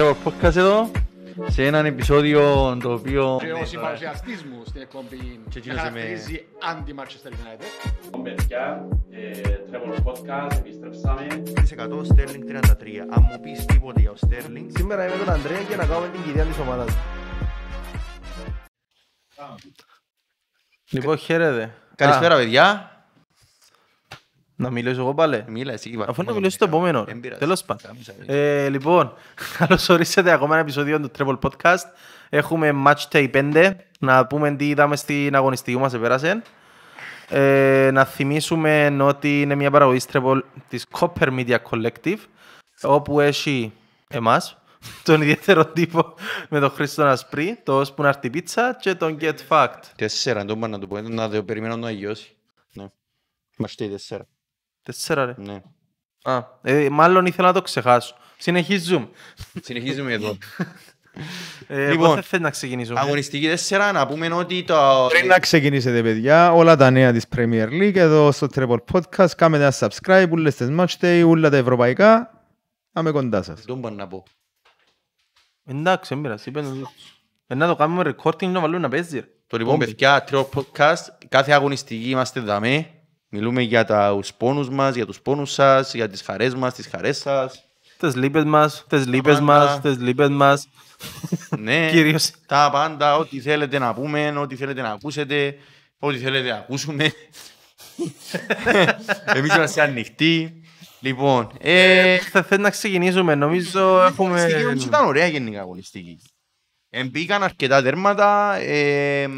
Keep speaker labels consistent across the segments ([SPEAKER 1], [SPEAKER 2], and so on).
[SPEAKER 1] Τρέβο podcast εδώ, σε έναν επεισόδιο το οποίο...
[SPEAKER 2] Και ο συμπαρουσιαστής μου στην εκπομπή
[SPEAKER 1] Και εκείνος
[SPEAKER 2] με
[SPEAKER 1] είμαι-
[SPEAKER 2] χαρακτηρίζει anti-Manchester United.
[SPEAKER 3] παιδιά, ε, Trevor Podcast, επιστρέψαμε.
[SPEAKER 4] 100 Sterling 33. Αν μου πεις τίποτε για ο Sterling,
[SPEAKER 5] Σήμερα είμαι τον Ανδρέα και να κάνουμε την κυρία της ομάδας. Λοιπόν, χαίρετε.
[SPEAKER 1] Καλησπέρα
[SPEAKER 5] Α,
[SPEAKER 1] παιδιά.
[SPEAKER 5] Να μιλήσω εγώ πάλι;
[SPEAKER 1] Μίλα εσύ. είπα.
[SPEAKER 5] Αφού να μιλήσω στο επόμενο.
[SPEAKER 1] Δεν πειράζει.
[SPEAKER 5] Τέλος πάντων.
[SPEAKER 1] Κάμισα,
[SPEAKER 5] Ε, λοιπόν, καλώς ορίσατε ακόμα ένα επεισόδιο του Treble Podcast. Έχουμε Match Day 5. Να πούμε τι είδαμε στην αγωνιστική που μας επέρασε. Ε, να θυμίσουμε ότι είναι μια παραγωγή Treble της Copper Media Collective όπου έχει εμάς τον ιδιαίτερο τύπο με τον Χρήστο Ασπρί, το ώσπου να έρθει η πίτσα και τον Get Fact.
[SPEAKER 1] Τέσσερα, το να το πω, να το περιμένω να αγιώσει. Ναι. Μας φταίει τέσσερα.
[SPEAKER 5] Τέσσερα ρε.
[SPEAKER 1] Ναι.
[SPEAKER 5] Α, ε, μάλλον ήθελα να το ξεχάσω. Συνεχίζουμε.
[SPEAKER 1] Συνεχίζουμε εδώ.
[SPEAKER 5] Ε,
[SPEAKER 1] Λοιπόν,
[SPEAKER 5] πότε θες να ξεκινήσουμε.
[SPEAKER 1] Αγωνιστική τέσσερα, να πούμε ότι το...
[SPEAKER 6] Πριν να ξεκινήσετε παιδιά, όλα τα νέα της Premier League εδώ στο Treble Podcast, κάνετε ένα subscribe, όλες τις match day, όλα τα ευρωπαϊκά, να είμαι κοντά σας.
[SPEAKER 1] Δεν μπορώ να πω.
[SPEAKER 5] Εντάξει, δεν πειράζει. είπεν το. Ε, να το κάνουμε recording να βάλουμε να παίζει. ρε.
[SPEAKER 1] Το λοιπόν, παιδιά, τριό podcast, κάθε αγωνιστική είμαστε δαμέ. Μιλούμε για τους πόνους μας, για τους πόνους σας, για τις χαρές μας, τις χαρές σας.
[SPEAKER 5] Τις λύπες μας, τις λύπες
[SPEAKER 1] πάντα.
[SPEAKER 5] μας, τις λύπες μας.
[SPEAKER 1] Ναι,
[SPEAKER 5] Κυρίως.
[SPEAKER 1] τα πάντα, ό,τι θέλετε να πούμε, ό,τι θέλετε να ακούσετε, ό,τι θέλετε να ακούσουμε. Εμείς είμαστε ανοιχτοί. Λοιπόν, ε,
[SPEAKER 5] Θα θες να ξεκινήσουμε, νομίζω έχουμε...
[SPEAKER 1] Στην κοινωνία ήταν ωραία γενικά αγωνιστική. Εμπήκαν αρκετά τέρματα. Ε,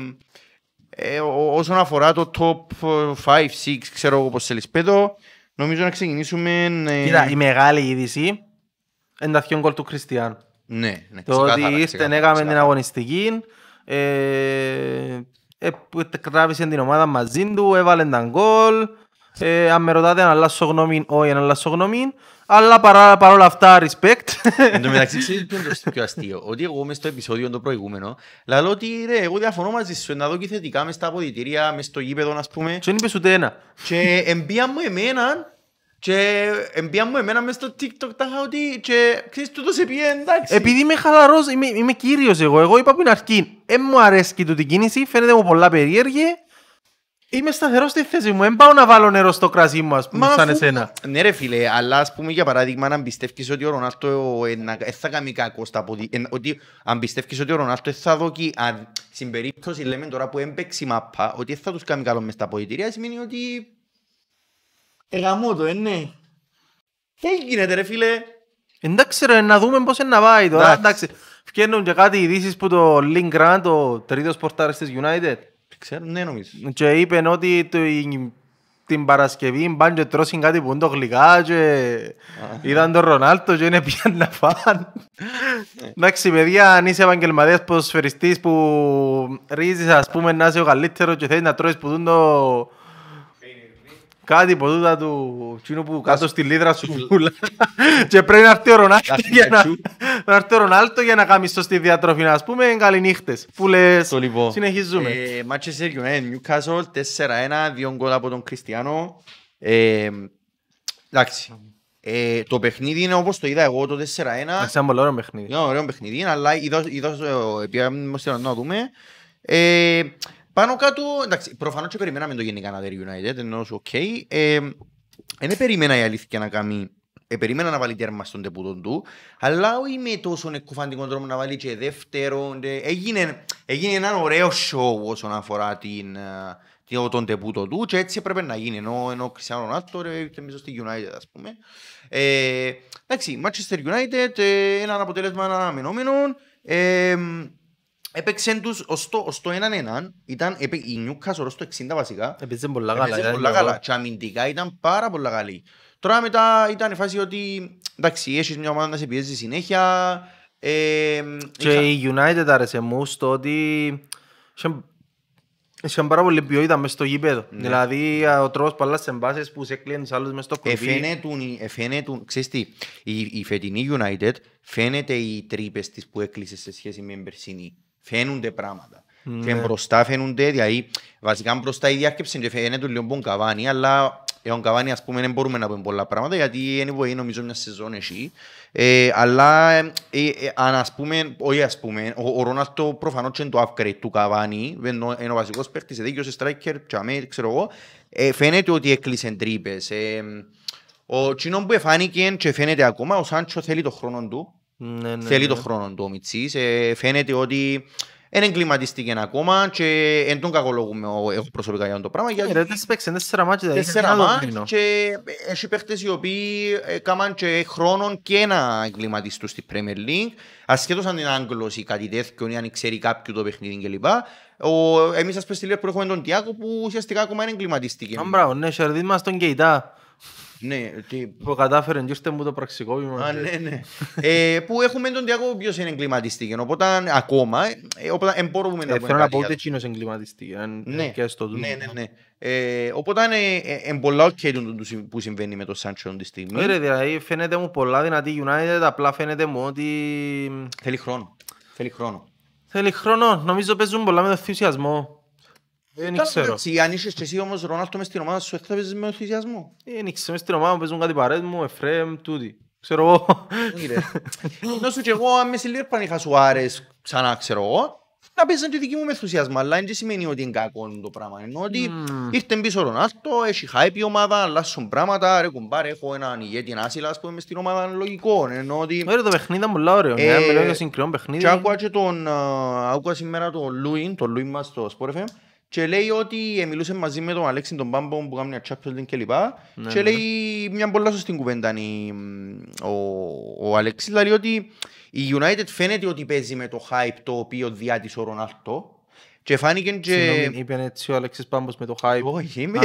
[SPEAKER 1] ε, ό- όσον αφορά το top 5-6, ξέρω εγώ πώς θέλεις πέτω, νομίζω να ξεκινήσουμε... ε,
[SPEAKER 5] Κοίτα, η μεγάλη είδηση είναι τα δυο γκολ του Κριστιαν.
[SPEAKER 1] Ναι, ναι,
[SPEAKER 5] Το ότι
[SPEAKER 1] ξεκάθαρα,
[SPEAKER 5] ήρθε,
[SPEAKER 1] ξεκάθαρα,
[SPEAKER 5] έκαμε την
[SPEAKER 1] ξεκάθαρα.
[SPEAKER 5] αγωνιστική, ε, ε, που κράβησε την ομάδα μαζί του, έβαλε τα γκολ. Ε, αν με ρωτάτε αν αλλάσω γνώμη, όχι αν αλλάσω γνώμη. Αλλά παρά, παρόλα αυτά, respect.
[SPEAKER 1] Εν τω μεταξύ, ξέρεις ποιο είναι το πιο αστείο; Ότι εγώ μες στο επεισόδιο το προηγούμενο, λέω ότι ρε, εγώ διαφωνώ μαζί σου, να δω και θετικά μες στα αποδητήρια, μες στο γήπεδο, ας πούμε.
[SPEAKER 5] Και δεν είπες ούτε ένα.
[SPEAKER 1] Και εμπία μου εμένα και εμπία μου εμένα μες στο TikTok τα είχα ότι και ξέρεις τούτος σε πήγε εντάξει.
[SPEAKER 5] Επειδή είμαι χαλαρός, είμαι, είμαι κύριος εγώ. Εγώ είπα από την αρχή, δεν μου αρέσει τούτη κίνηση, φαίνεται μου πολλά περίεργη. Είμαι σταθερός στη θέση μου, δεν πάω να βάλω νερό στο κρασί μου, ας πούμε, σαν
[SPEAKER 1] αφού-
[SPEAKER 5] εσένα.
[SPEAKER 1] Ναι ρε φίλε, αλλά ας πούμε για παράδειγμα αν πιστεύεις ότι ο Ρονάλτο δεν θα κάνει κακό στα ποδι... εν- ότι αν πιστεύεις ότι ο Ρονάλτο θα δοκι... αν, στην περίπτωση λέμε τώρα που έμπαιξε η μάπα ότι δεν θα τους κάνει καλό μες στα ποδητήρια σημαίνει ότι εγαμώ το, ε, ναι. Τι γίνεται ρε φίλε;
[SPEAKER 5] Εντάξει ρε, να δούμε πώς είναι να πάει τώρα.
[SPEAKER 1] Εντάξει.
[SPEAKER 5] Εντάξει, φτιάχνουν και κάτι ειδήσεις που το Link Grant, το τρίτος πορτάρις της United,
[SPEAKER 1] Ξέρω, ναι νομίζω.
[SPEAKER 5] και είπε ότι το, την Παρασκευή πάνε και τρώσουν κάτι που είναι το γλυκά και είδαν τον Ρονάλτο και είναι πια να φάνε. Εντάξει παιδιά, αν είσαι επαγγελματίας ποδοσφαιριστής που ρίζεις ας πούμε να είσαι ο καλύτερος και θέλεις να τρώεις που δουν το... Κάτι που τούτα του τσίνου που κάτω στη λίδρα σου πουλά. και πρέπει να έρθει ο Ρονάλτο για να, να έρθει ο Ρονάλτο για να κάνει σωστή διατροφή. Ας πούμε καληνύχτες. Που λες,
[SPEAKER 1] Το λοιπόν.
[SPEAKER 5] συνεχίζουμε.
[SPEAKER 1] Ε, Manchester United, Newcastle, 4-1, δύο γκολ από τον Κριστιανό. Ε, εντάξει. Ε, το παιχνίδι είναι όπως το είδα εγώ το 4-1.
[SPEAKER 5] Εντάξει, ένα πολύ ωραίο παιχνίδι.
[SPEAKER 1] Είναι ωραίο παιχνίδι, αλλά είδα, είδα επειδή να δούμε. Ε, πάνω κάτω, εντάξει, προφανώς και περιμέναμε το γενικά να δει United, εννώ σου ΟΚ. Ε, δεν περίμενα η αλήθεια να κάνει, ε, περίμενα να βάλει τέρμα στο debut του, αλλά όχι με τόσο εκκωφαντικό τρόπο να βάλει και δεύτερο. ε, έγινε, έγινε ένα ωραίο show όσον αφορά την, ε, την- το debut του και έτσι έπρεπε να γίνει, εννώ, εννώ ο Cristiano Ronaldo ρε, ήρθε μέσα στη United ας πούμε. Ε, εντάξει, Manchester United, ε, ένα αποτέλεσμα αναμενόμενο. Ε, έπαιξε τους ως το, ως το 1-1, ήταν, έπαι, η Newcastle ως το 60 βασικά.
[SPEAKER 5] Έπαιζε πολλά καλά.
[SPEAKER 1] Έπαιζε
[SPEAKER 5] ήταν
[SPEAKER 1] πολλά
[SPEAKER 5] και
[SPEAKER 1] καλά
[SPEAKER 5] εγώ.
[SPEAKER 1] και αμυντικά ήταν πάρα πολλά καλή. Τώρα μετά ήταν η φάση ότι εντάξει, έχεις μια ομάδα να σε πιέζει συνέχεια. Ε,
[SPEAKER 5] Και
[SPEAKER 1] είχα-
[SPEAKER 5] η United άρεσε μου στο ότι είχε- είχε πάρα πολύ ποιότητα μες στο γήπεδο.
[SPEAKER 1] Ναι.
[SPEAKER 5] Δηλαδή ο τρόπος που άλλασαν μπάσεις που σε κλείνουν τους άλλους μες στο κλουβί.
[SPEAKER 1] Εφαίνετουν, εφαίνετουν, ξέρεις τι, η, η φετινή United φαίνεται οι τρύπες της που έκλεισε σε σχέση με την περσινή. Φαίνονται πράγματα. Και
[SPEAKER 5] Ναι.
[SPEAKER 1] μπροστά φαίνονται, δηλαδή βασικά μπροστά η διάρκεψη και φαίνεται λίγο bon καβάνι, αλλά Για τον Καβάνι, ας πούμε, δεν μπορούμε να πούμε πολλά πράγματα, γιατί anyway, νομίζω μια σεζόν έχει. Ε, αλλά, ε, ε, ε, αν ας πούμε, όχι ας πούμε, ο, ο Ρονάλτο προφανώς και είναι το upgrade του Καβάνι, ενώ είναι ο βασικός παίκτης, είναι δίκαιος striker, τσαμέ, ξέρω εγώ, ε, φαίνεται ότι έκλεισε τρύπες. Ε, ο Τσίνον που εφάνηκε και φαίνεται ακόμα, ο Σάντσο θέλει το χρόνο του,
[SPEAKER 5] Ναι, ναι,
[SPEAKER 1] θέλει
[SPEAKER 5] ναι.
[SPEAKER 1] το χρόνο του ο Μιτσής. Ε, φαίνεται ότι δεν εγκληματίστηκε ακόμα και δεν τον κακολογούμε εγώ εγώ προσωπικά για αυτό το πράγμα.
[SPEAKER 5] Ε,
[SPEAKER 1] Γιατί
[SPEAKER 5] Ρε, τέσσερις παίξαν τέσσερα μάτια, δηλαδή,
[SPEAKER 1] τέσσερα
[SPEAKER 5] είναι άλλο
[SPEAKER 1] μάτς
[SPEAKER 5] κρίνω.
[SPEAKER 1] και έχει παίχτες οι οποίοι έκαναν και χρόνο και να εγκληματιστούν στη Premier League. Ασχέτως αν είναι Άγγλος ή κάτι τέτοιο ή αν ξέρει κάποιου το παιχνίδι κλπ. Ο, εμείς ας πούμε στη Liverpool έχουμε τον Τιάκο που ουσιαστικά ακόμα δεν εγκληματίστηκε.
[SPEAKER 5] Α, μπράβο, ναι, σερδί μας τον Κεϊτά
[SPEAKER 1] Ναι, τι,
[SPEAKER 5] που κατάφερε και ήρθε μου το πραξικόπημα.
[SPEAKER 1] Α, ναι, ναι. ε, που έχουμε τον Τιάκο ο οποίος είναι εγκληματιστική. Οπότε ακόμα, ε, οπότε δεν μπορούμε να
[SPEAKER 5] Ε,
[SPEAKER 1] πούμε
[SPEAKER 5] Θέλω να
[SPEAKER 1] κάτι
[SPEAKER 5] πω
[SPEAKER 1] για
[SPEAKER 5] ούτε εκείνος εγκληματιστή. αν-
[SPEAKER 1] Ναι,
[SPEAKER 5] και στο τούτο.
[SPEAKER 1] ναι, ναι, ναι. Ε, οπότε είναι ε, ε, πολλά ok το- το που συμβαίνει με το Σάντσο τη στιγμή.
[SPEAKER 5] Ε, ρε, δηλαδή φαίνεται μου πολλά δυνατή United, απλά φαίνεται μου ότι
[SPEAKER 1] Θέλει χρόνο. Θέλει χρόνο.
[SPEAKER 5] θέλει χρόνο. Νομίζω παίζουν πολλά με τον ενθουσιασμό. Δεν ξέρω.
[SPEAKER 1] Εντάξει, αν είσαι και εσύ όμως Ρονάλτο μες στην ομάδα σου, θα παίζεις με ενθουσιασμό.
[SPEAKER 5] Δεν ξέρω, μες στην ομάδα μου παίζουν κάτι παρές μου, Εφραίμ, τούτοι. Ξέρω εγώ.
[SPEAKER 1] Όχι, ρε. Να σου και εγώ, αν με στη Λίρπαν είχα Σουάρες ξανά, ξέρω εγώ, να παίζαν τη δική μου με ενθουσιασμό, αλλά δεν σημαίνει ότι είναι κακό το πράγμα. Ενώ ότι ήρθε πίσω ο Ρονάλτο, έχει hype η ομάδα, αλλάσουν πράγματα, ρε κουμπάρε, έχω έναν ηγέτη άσυλα, ας πούμε, μες στην ομάδα, είναι λογικό. Ενώ ότι...
[SPEAKER 5] Ωραία, το παιχνίδι ήταν πολύ ωραίο.
[SPEAKER 1] Ε,
[SPEAKER 5] Ναι, μιλάω για συγκριόν παιχνίδι.
[SPEAKER 1] Και άκουα και τον, α, άκουα σήμερα τον Λούιν, τον Λούιν μας στο Sport FM και λέει ότι ε, μιλούσε μαζί με τον Αλέξη τον Πάμπο που κάνει μια Champions League κλπ.
[SPEAKER 5] Ναι,
[SPEAKER 1] και
[SPEAKER 5] ναι.
[SPEAKER 1] λέει μια πολλά σωστή κουβέντα είναι η- ο, ο Αλέξης, δηλαδή ότι η United φαίνεται ότι παίζει με το hype το οποίο διάτησε ο Ρονάλτο και φάνηκε και...
[SPEAKER 5] Συγγνώμη, είπε έτσι ο Αλέξης Πάμπος με το hype.
[SPEAKER 1] Όχι, είμαι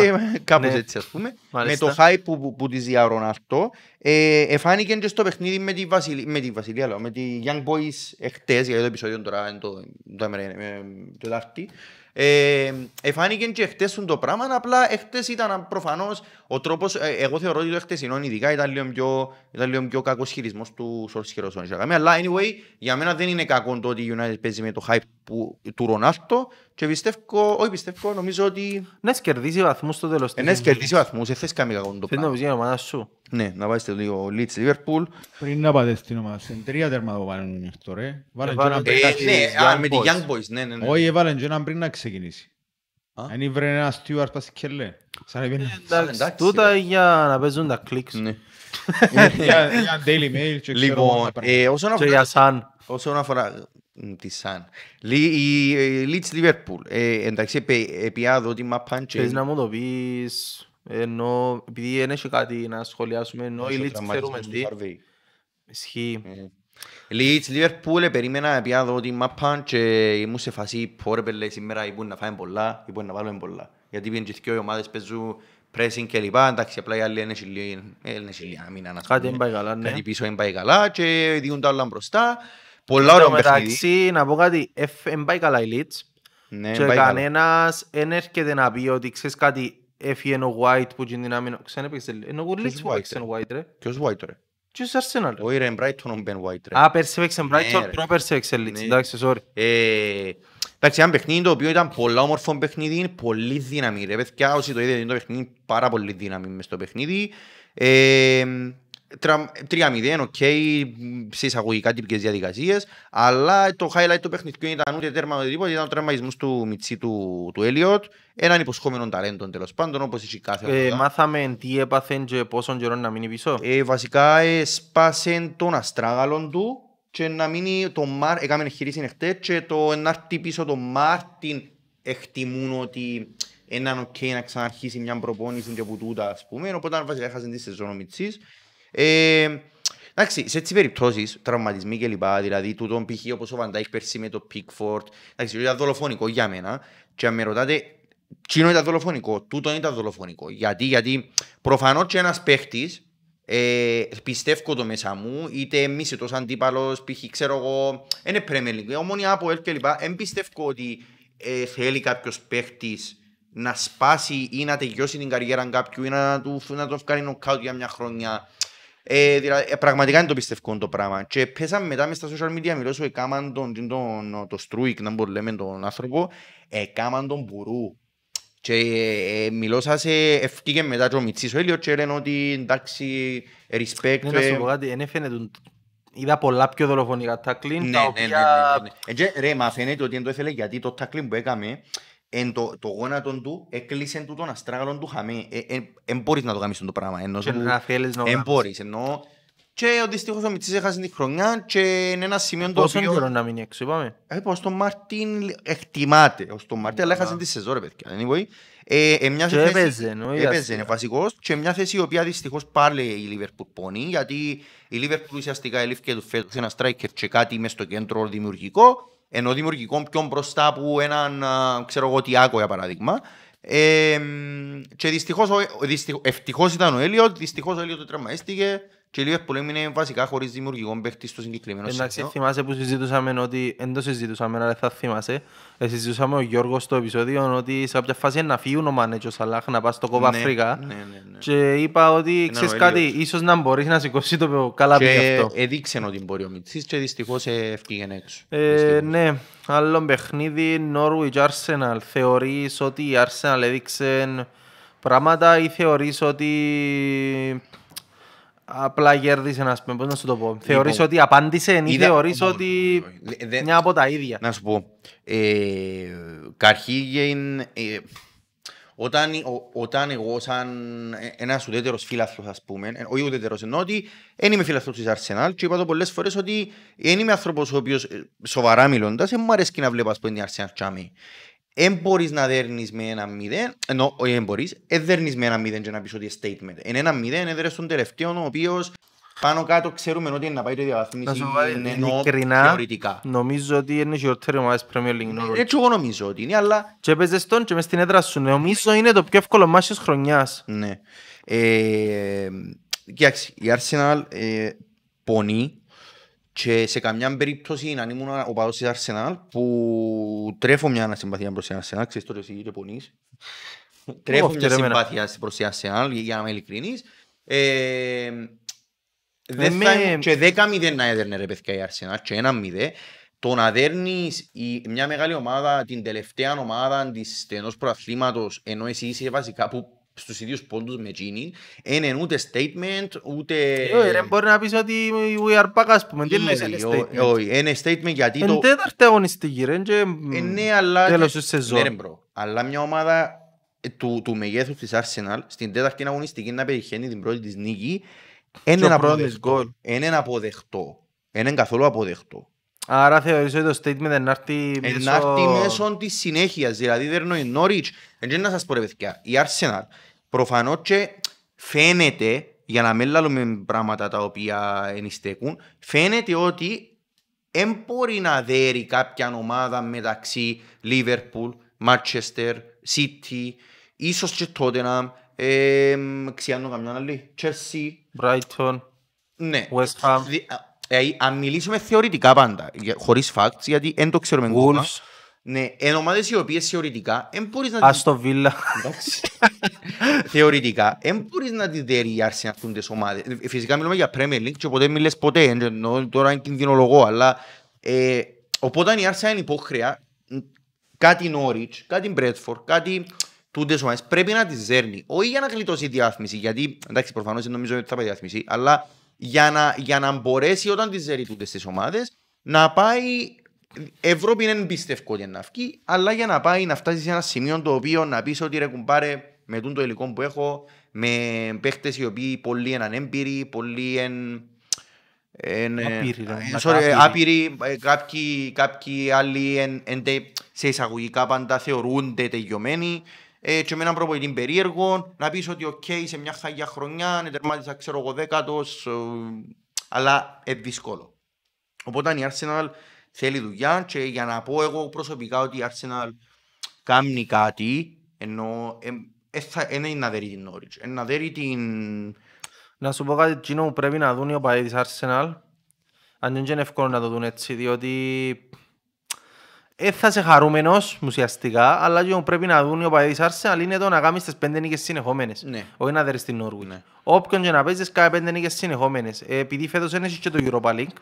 [SPEAKER 1] κάπως
[SPEAKER 5] ναι.
[SPEAKER 1] έτσι ας πούμε.
[SPEAKER 5] Μάλιστα.
[SPEAKER 1] Με το hype που, που, που της διά ο Ρονάλτο. Ε, εφάνηκε και στο παιχνίδι με τη, Βασιλ... με τη Βασιλεία, λέω, με τη Young Boys εχτες, γιατί το επεισόδιο τώρα είναι το, το, έμερε, ε, το Τετάρτη. Ε, εφάνηκε και εχτες το πράγμα, απλά εχτες ήταν προφανώς ο τρόπος, ε, εγώ θεωρώ ότι το εχτεσινό ειδικά ήταν λίγο πιο, ήταν λίγο πιο κακός χειρισμός του Σορσχερός. Αλλά anyway, για μένα δεν είναι κακό το ότι η United παίζει με το hype που, του Ρονάλτο και πιστεύω, όχι πιστεύω, νομίζω ότι
[SPEAKER 5] Ναι, σκερδίσει βαθμούς στο τέλος. της
[SPEAKER 1] ναι,
[SPEAKER 5] σεζόν.
[SPEAKER 1] κερδίσει βαθμούς, δεν θες κάνει κακό το
[SPEAKER 5] Θέλεις να
[SPEAKER 1] πράγμα.
[SPEAKER 5] βγει η ομάδα σου;
[SPEAKER 1] Ναι, να πάεις στο λίγο Leeds Liverpool.
[SPEAKER 6] Πριν να πάτε στην ομάδα, σε τρία τέρμα που πάνε αυτό ρε. Βάλαν και
[SPEAKER 5] Έβαλαν
[SPEAKER 6] έναν
[SPEAKER 5] πέντε.
[SPEAKER 6] πριν να
[SPEAKER 1] Ε,
[SPEAKER 6] ξεκινήσει.
[SPEAKER 1] ναι, α,
[SPEAKER 5] Young
[SPEAKER 1] με τη
[SPEAKER 5] Boys.
[SPEAKER 1] Young Boys, ναι, ναι, ναι.
[SPEAKER 6] Όχι, έβαλαν και έναν πριν να ξεκινήσει.
[SPEAKER 1] Α.
[SPEAKER 6] Αν ήβρε ένα Στιούαρτ πας κελέ. Σαν να πήγαινε
[SPEAKER 5] Εντάξει,
[SPEAKER 1] εντάξει,
[SPEAKER 5] τούτα
[SPEAKER 1] ρε.
[SPEAKER 5] για να παίζουν τα κλικς.
[SPEAKER 1] Ναι.
[SPEAKER 6] για για Daily Mail και ξέρω
[SPEAKER 1] Λοιπόν,
[SPEAKER 6] εγώ, τα
[SPEAKER 1] ε, όσον
[SPEAKER 5] Και για
[SPEAKER 1] αφορά...
[SPEAKER 5] σαν.
[SPEAKER 1] Όσον αφορά μ, τη Σαν. Λι- Η ε, Leeds Liverpool. Ε, Εντάξει, επε- επιάδω ότι μαπάν και...
[SPEAKER 5] Θες να μου το πεις, ενώ επειδή δεν έχει κάτι να σχολιάσουμε, ενώ η
[SPEAKER 1] ο
[SPEAKER 5] Leeds
[SPEAKER 1] τραυματισμός
[SPEAKER 5] ξέρουμε
[SPEAKER 1] του
[SPEAKER 5] τι.
[SPEAKER 1] Harvey.
[SPEAKER 5] Ισχύει.
[SPEAKER 1] Leeds Liverpool ε, περίμενα επιάδω ότι μαπάν και ήμουν σε φασί πόρε πέλε σήμερα είπουν να φάμε πολλά, είπουν να βάλουμε πολλά. Γιατί πήγαν και οι δύο ομάδες παίζουν pressing και λοιπά, εντάξει απλά οι άλλοι είναι λίγοι είναι λίγοι να μην ανασχολούν.
[SPEAKER 5] Κάτι δεν πάει καλά, ναι.
[SPEAKER 1] Κάτι πίσω δεν πάει καλά και διούν τα όλα μπροστά. Πολλά ωραίο
[SPEAKER 5] Στο
[SPEAKER 1] παιχνίδι.
[SPEAKER 5] μεταξύ, να πω κάτι, δεν πάει καλά η Leeds
[SPEAKER 1] Ναι,
[SPEAKER 5] και
[SPEAKER 1] πάει καλά.
[SPEAKER 5] κανένας δεν έρχεται να πει ότι ξέρεις κάτι έφυγε ο White που γίνει να μην... Ξέρετε έπαιξε, ενώ ο Leeds που
[SPEAKER 1] White,
[SPEAKER 5] έπαιξε
[SPEAKER 1] ρε;
[SPEAKER 5] ο White ρε.
[SPEAKER 1] Ποιος White ρε;
[SPEAKER 5] Και ο Arsenal ρε.
[SPEAKER 1] Όχι ρε, Brighton ο Ben White ρε.
[SPEAKER 5] Α, πέρσι έπαιξε
[SPEAKER 1] Ναι,
[SPEAKER 5] Brighton,
[SPEAKER 1] ρε.
[SPEAKER 5] πρόπερσι έπαιξε Leeds.
[SPEAKER 1] Ναι.
[SPEAKER 5] Εντάξει, sorry.
[SPEAKER 1] Ε, Εντάξει, ένα παιχνίδι το οποίο ήταν πολλά όμορφο παιχνίδι, είναι πολύ δύναμη. Ρε παιδιά, όσοι το είδατε, είναι το παιχνίδι είναι πάρα πολύ δύναμη μες στο παιχνίδι. Ε, τρα- 3-0, οκ, σε εισαγωγικά τυπικές διαδικασίες, αλλά το highlight του παιχνιδιού ήταν ούτε τέρμα ούτε τίποτα, ήταν ο τραυματισμός του Μιτσί του, του Έλιοτ, έναν υποσχόμενο ταλέντο τέλος πάντων, όπως είχε κάθε
[SPEAKER 5] Ε,
[SPEAKER 1] ομάδα.
[SPEAKER 5] μάθαμε τι έπαθεν και πόσον καιρό να μείνει πίσω.
[SPEAKER 1] Ε, βασικά ε, σπάσε τον αστράγαλον του και να μείνει το Μάρ, έκαμε εγχείρηση εχθές και το να έρθει πίσω το Μάρτη εκτιμούν ότι εν ΟΚ να ξαναρχίσει μια προπόνηση και που τούτα ας πούμε, οπότε βασικά έχασε τη σεζόν ο Μιτσής. Ε, εντάξει, σε έτσι περιπτώσεις, τραυματισμοί και λοιπά, δηλαδή τούτον π.χ. όπως ο Βαντάικ πέρσι με το Pickford, εντάξει, ήταν δολοφονικό για μένα και αν με ρωτάτε, Τσίνο ήταν δολοφονικό, τούτον ήταν δολοφονικό. Γιατί, γιατί προφανώς και ένας παίχτης ε, πιστεύω το μέσα μου, είτε μισητός αντίπαλος, π.χ. ξέρω εγώ, είναι Premier League, ομόνια από ελ κλπ. Δεν πιστεύω ότι ε, θέλει κάποιος παίχτης να σπάσει ή να τελειώσει την καριέρα κάποιου ή να, του, να το βγάλει νοκάουτ για μια χρονιά. Ε, δηλαδή, ε, πραγματικά δεν το πιστεύω το πράγμα. Και πέσαμε μετά μες στα social media, μιλώ σου, έκαναν τον, τον, τον, το Στρούικ, να μπορούμε λέμε τον άνθρωπο, έκαναν τον Μπουρού. Και ε, μιλώ σας, ε, ευκήκε μετά και ο μιτσής ο Έλιοτ και λένε ότι εντάξει, respect.
[SPEAKER 5] Ναι, να
[SPEAKER 1] ε,
[SPEAKER 5] σου πω κάτι, δεν έφαινε Είδα πολλά πιο δολοφονικά tackling,
[SPEAKER 1] Ναι,
[SPEAKER 5] τα
[SPEAKER 1] ναι, ναι, ναι,
[SPEAKER 5] οποία...
[SPEAKER 1] ναι. Ε, και, Ρε, μα φαίνεται ότι δεν το ήθελε γιατί το tackling που έκαμε εν το, το γόνατο του έκλεισε του τον αστράγαλον του χαμέ. Ε, ε, εν μπορείς να το κάνεις το πράγμα. Ενώ
[SPEAKER 5] Και
[SPEAKER 1] σου-
[SPEAKER 5] να θέλεις να το
[SPEAKER 1] Εν
[SPEAKER 5] κάνεις.
[SPEAKER 1] μπορείς. Ενώ και ο δυστυχώς ο μιτσής έχασε τη χρονιά και είναι ένα σημείο το
[SPEAKER 5] Πόσο καιρό
[SPEAKER 1] οποίο...
[SPEAKER 5] να μείνει έξω, είπαμε;
[SPEAKER 1] Ε, πως τον Μάρτη εκτιμάται ως τον Μάρτη, αλλά έχασε τη σεζόν ρε παιδιά. Anyway, ε, ε, μια
[SPEAKER 5] Και
[SPEAKER 1] θέση-
[SPEAKER 5] έπαιζε, εννοεί,
[SPEAKER 1] Έπαιζε,
[SPEAKER 5] αστεία.
[SPEAKER 1] είναι βασικός και μια θέση η οποία δυστυχώς πάλι η Λίβερπουλ πονεί γιατί η Λίβερπουλ ουσιαστικά ελήφθηκε του φέτος ένα striker και κάτι μες στο κέντρο δημιουργικό ενώ δημιουργικό πιο μπροστά από έναν α, ξέρω εγώ Τιάγκο για παράδειγμα. Ε, μ, και δυστυχώς, ο- ο- δυστυχ- ευτυχώς ήταν ο Έλιοτ, δυστυχώς ο Έλιοτ τραυματίστηκε και η Λίβερπουλ έμεινε βασικά χωρίς δημιουργικό παίχτη στο συγκεκριμένο
[SPEAKER 5] Εντάξει,
[SPEAKER 1] σημείο.
[SPEAKER 5] θυμάσαι που συζητούσαμε ότι, δεν το συζητούσαμε, αλλά δεν θα θυμάσαι, ε, συζητούσαμε ο Γιώργος στο επεισόδιο ότι σε κάποια φάση να φύγουν ο Μάνε και ο Σαλάχ να πάει στο κόπα
[SPEAKER 1] Ναι,
[SPEAKER 5] Αφρικά
[SPEAKER 1] ναι, ναι, ναι.
[SPEAKER 5] και είπα ότι ξέρεις
[SPEAKER 1] ο
[SPEAKER 5] κάτι,
[SPEAKER 1] Έλιος.
[SPEAKER 5] ίσως να μπορείς να σηκώσει το καλά πει
[SPEAKER 1] Και
[SPEAKER 5] αυτό.
[SPEAKER 1] έδειξε ότι μπορεί ο Μιτσής και δυστυχώς ε, έφυγε έξω.
[SPEAKER 5] Ε,
[SPEAKER 1] Δυστυχώς.
[SPEAKER 5] ναι, άλλο παιχνίδι, Norwich Arsenal. Θεωρείς ότι η Arsenal έδειξε πράγματα ή θεωρείς ότι απλά κέρδισε, ας πούμε, πώς να σου το πω. Θεωρείς ότι απάντησε ή
[SPEAKER 1] Λοιπόν, είδα-
[SPEAKER 5] θεωρείς
[SPEAKER 1] όχι,
[SPEAKER 5] ότι
[SPEAKER 1] όχι, όχι. Δε-
[SPEAKER 5] μια από τα ίδια;
[SPEAKER 1] Να σου πω, ε, καρχήγεν, ε, όταν, ο- όταν εγώ σαν ε, ένας ουδέτερος φίλαθλος ας πούμε, ε, όχι ουδέτερος εννοώ ότι δεν είμαι φίλαθλος της Arsenal και είπα το πολλές φορές ότι δεν είμαι άνθρωπος ο οποίος ε, σοβαρά μιλώντας δεν μου αρέσει να βλέπω ας πούμε την Arsenal τσάμι. Εν μπορείς να δέρνεις με ένα μηδέν, ενώ όχι εν μπορείς, εν δέρνεις με ένα μηδέν και να πεις ότι είναι statement. Εν ένα μηδέν έδερες τον τελευταίο ο οποίος πάνω κάτω ξέρουμε ότι είναι να πάει το
[SPEAKER 5] Να
[SPEAKER 1] διαβαθμίσει
[SPEAKER 5] σου πω κάτι,
[SPEAKER 1] ενώ
[SPEAKER 5] ειλικρινά,
[SPEAKER 1] θεωρητικά.
[SPEAKER 5] νομίζω ότι είναι η χειρότερη ομάδα της Premier League. Norwich.
[SPEAKER 1] Έτσι εγώ νομίζω ότι είναι, αλλά
[SPEAKER 5] Και έπαιζες τον και μες στην έδρα σου. Νομίζω είναι το πιο εύκολο μάτι της χρονιάς.
[SPEAKER 1] ναι. Ε, Κοιτάξτε, η Arsenal ε, πονεί και σε καμιά περίπτωση αν ήμουν ο παδός της Arsenal που τρέφω μια ανασυμπαθία προς την Arsenal, ξέρεις τώρα εσύ και πονείς. τρέφω
[SPEAKER 5] Ω,
[SPEAKER 1] μια
[SPEAKER 5] και εμένα.
[SPEAKER 1] συμπάθεια προς την Arsenal για να είμαι ειλικρινής. Ε, δεν
[SPEAKER 5] με-
[SPEAKER 1] θα ήμουν- και 10-0 να έδερνε ρε παιδιά η Arsenal και 1-0 το να δέρνεις η- μια μεγάλη ομάδα, την τελευταία ομάδα της ενός προαθλήματος ενώ εσύ είσαι βασικά που στους ίδιους πόντους με εκείνη, είναι ούτε statement, ούτε...
[SPEAKER 5] Ε, ρε, Μπορεί να πεις ότι we are back, ας πούμε. Τι εννοείς,
[SPEAKER 1] Όχι,
[SPEAKER 5] είναι
[SPEAKER 1] ό-
[SPEAKER 5] statement.
[SPEAKER 1] Όχι, είναι statement γιατί
[SPEAKER 5] Εν
[SPEAKER 1] το...
[SPEAKER 5] τέταρτη αγωνιστική ρε και
[SPEAKER 1] Ε, ναι, αλλά...
[SPEAKER 5] τέλος της σεζόν.
[SPEAKER 1] Ναι, ρε, bro. Αλλά μια ομάδα ε, του, του μεγέθους της Arsenal στην τέταρτη αγωνιστική να πετυχαίνει την πρώτη της νίκη
[SPEAKER 5] Και
[SPEAKER 1] είναι
[SPEAKER 5] ο
[SPEAKER 1] ένα
[SPEAKER 5] πρώτος
[SPEAKER 1] αποδεκτό.
[SPEAKER 5] γκολ.
[SPEAKER 1] Είναι αποδεκτό. Είναι καθόλου αποδεκτό.
[SPEAKER 5] Άρα θεωρείς ότι το statement δεν έρθει
[SPEAKER 1] Εν να 'ρτει μέσω της συνέχειας. Δηλαδή δεν είναι η Norwich. Έτσι να σας πω ρε παιδιά. Η Arsenal προφανώς και φαίνεται, για να μην λαλούμε πράγματα τα οποία ενιστέκουν, φαίνεται ότι δεν μπορεί να δέρει κάποια ομάδα μεταξύ Liverpool, Manchester, City, ίσως και Tottenham, ε, ξιάνω καμιά άλλη, Chelsea,
[SPEAKER 5] Brighton,
[SPEAKER 1] ναι.
[SPEAKER 5] West Ham,
[SPEAKER 1] Δι- α- ε, αν μιλήσουμε θεωρητικά πάντα, για- χωρίς facts, γιατί δεν το ξέρουμε ακόμα.
[SPEAKER 5] Wolves,
[SPEAKER 1] Ναι, εν ομάδες οι οποίες θεωρητικά δεν μπορείς να τις...
[SPEAKER 5] Aston Villa.
[SPEAKER 1] Εντάξει. θεωρητικά δεν μπορείς να τις δέρει η Arsenal αυτούν τις ομάδες. Ε, Φυσικά μιλούμε για Premier League και ποτέ μιλες ποτέ, ε, ενώ τώρα είναι κινδυνολογό, αλλά ε, οπότε η Arsenal είναι υπόχρεα μ, κάτι Norwich, κάτι Bradford, κάτι τούτες ομάδες πρέπει να τις δέρνει. Όχι για να γλιτώσει η διάθμιση, γιατί εντάξει προφανώς δεν νομίζω ότι θα πάει διάθμιση, αλλά για να, για να μπορέσει όταν τις δέρει τούτες τις ομάδες να πάει Ευρώπη δεν πιστεύω ότι είναι να βγει, αλλά για να πάει να φτάσει σε ένα σημείο το οποίο να πεις ότι ρε κουμπάρε με τούτο το υλικό που έχω, με παίχτες οι οποίοι πολλοί είναι ανέμπειροι, πολλοί είναι... εν-
[SPEAKER 5] Άπειροι, ρε,
[SPEAKER 1] ε,
[SPEAKER 5] μα άπειροι.
[SPEAKER 1] sorry, άπειροι, ε, κάποιοι, κάποιοι άλλοι εν, εν, τε- σε εισαγωγικά πάντα θεωρούνται τελειωμένοι ε, και με έναν προπονητή περίεργο να πεις ότι οκ, σε μια χαγιά χρονιά ναι, τερμάτισα ξέρω εγώ δέκατος ε, αλλά είναι δύσκολο. Οπότε η Arsenal θέλει δουλειά και για να πω εγώ προσωπικά ότι η Arsenal κάνει κάτι ενώ δεν είναι να δέρει την Norwich, είναι να δέρει την...
[SPEAKER 5] Να σου πω κάτι εκείνο που πρέπει να δουν οι οπαδοί της Arsenal αν δεν είναι εύκολο να το δουν έτσι διότι δεν θα είσαι χαρούμενος ουσιαστικά αλλά εκείνο που πρέπει να δουν οι οπαδοί της Arsenal είναι το να κάνεις τις πέντε νίκες συνεχόμενες
[SPEAKER 1] Ναι.
[SPEAKER 5] όχι να δέρεις την Norwich
[SPEAKER 1] Ναι.
[SPEAKER 5] όποιον και να παίζεις κάνει πέντε νίκες συνεχόμενες Ε, επειδή φέτος δεν έχεις και το Europa League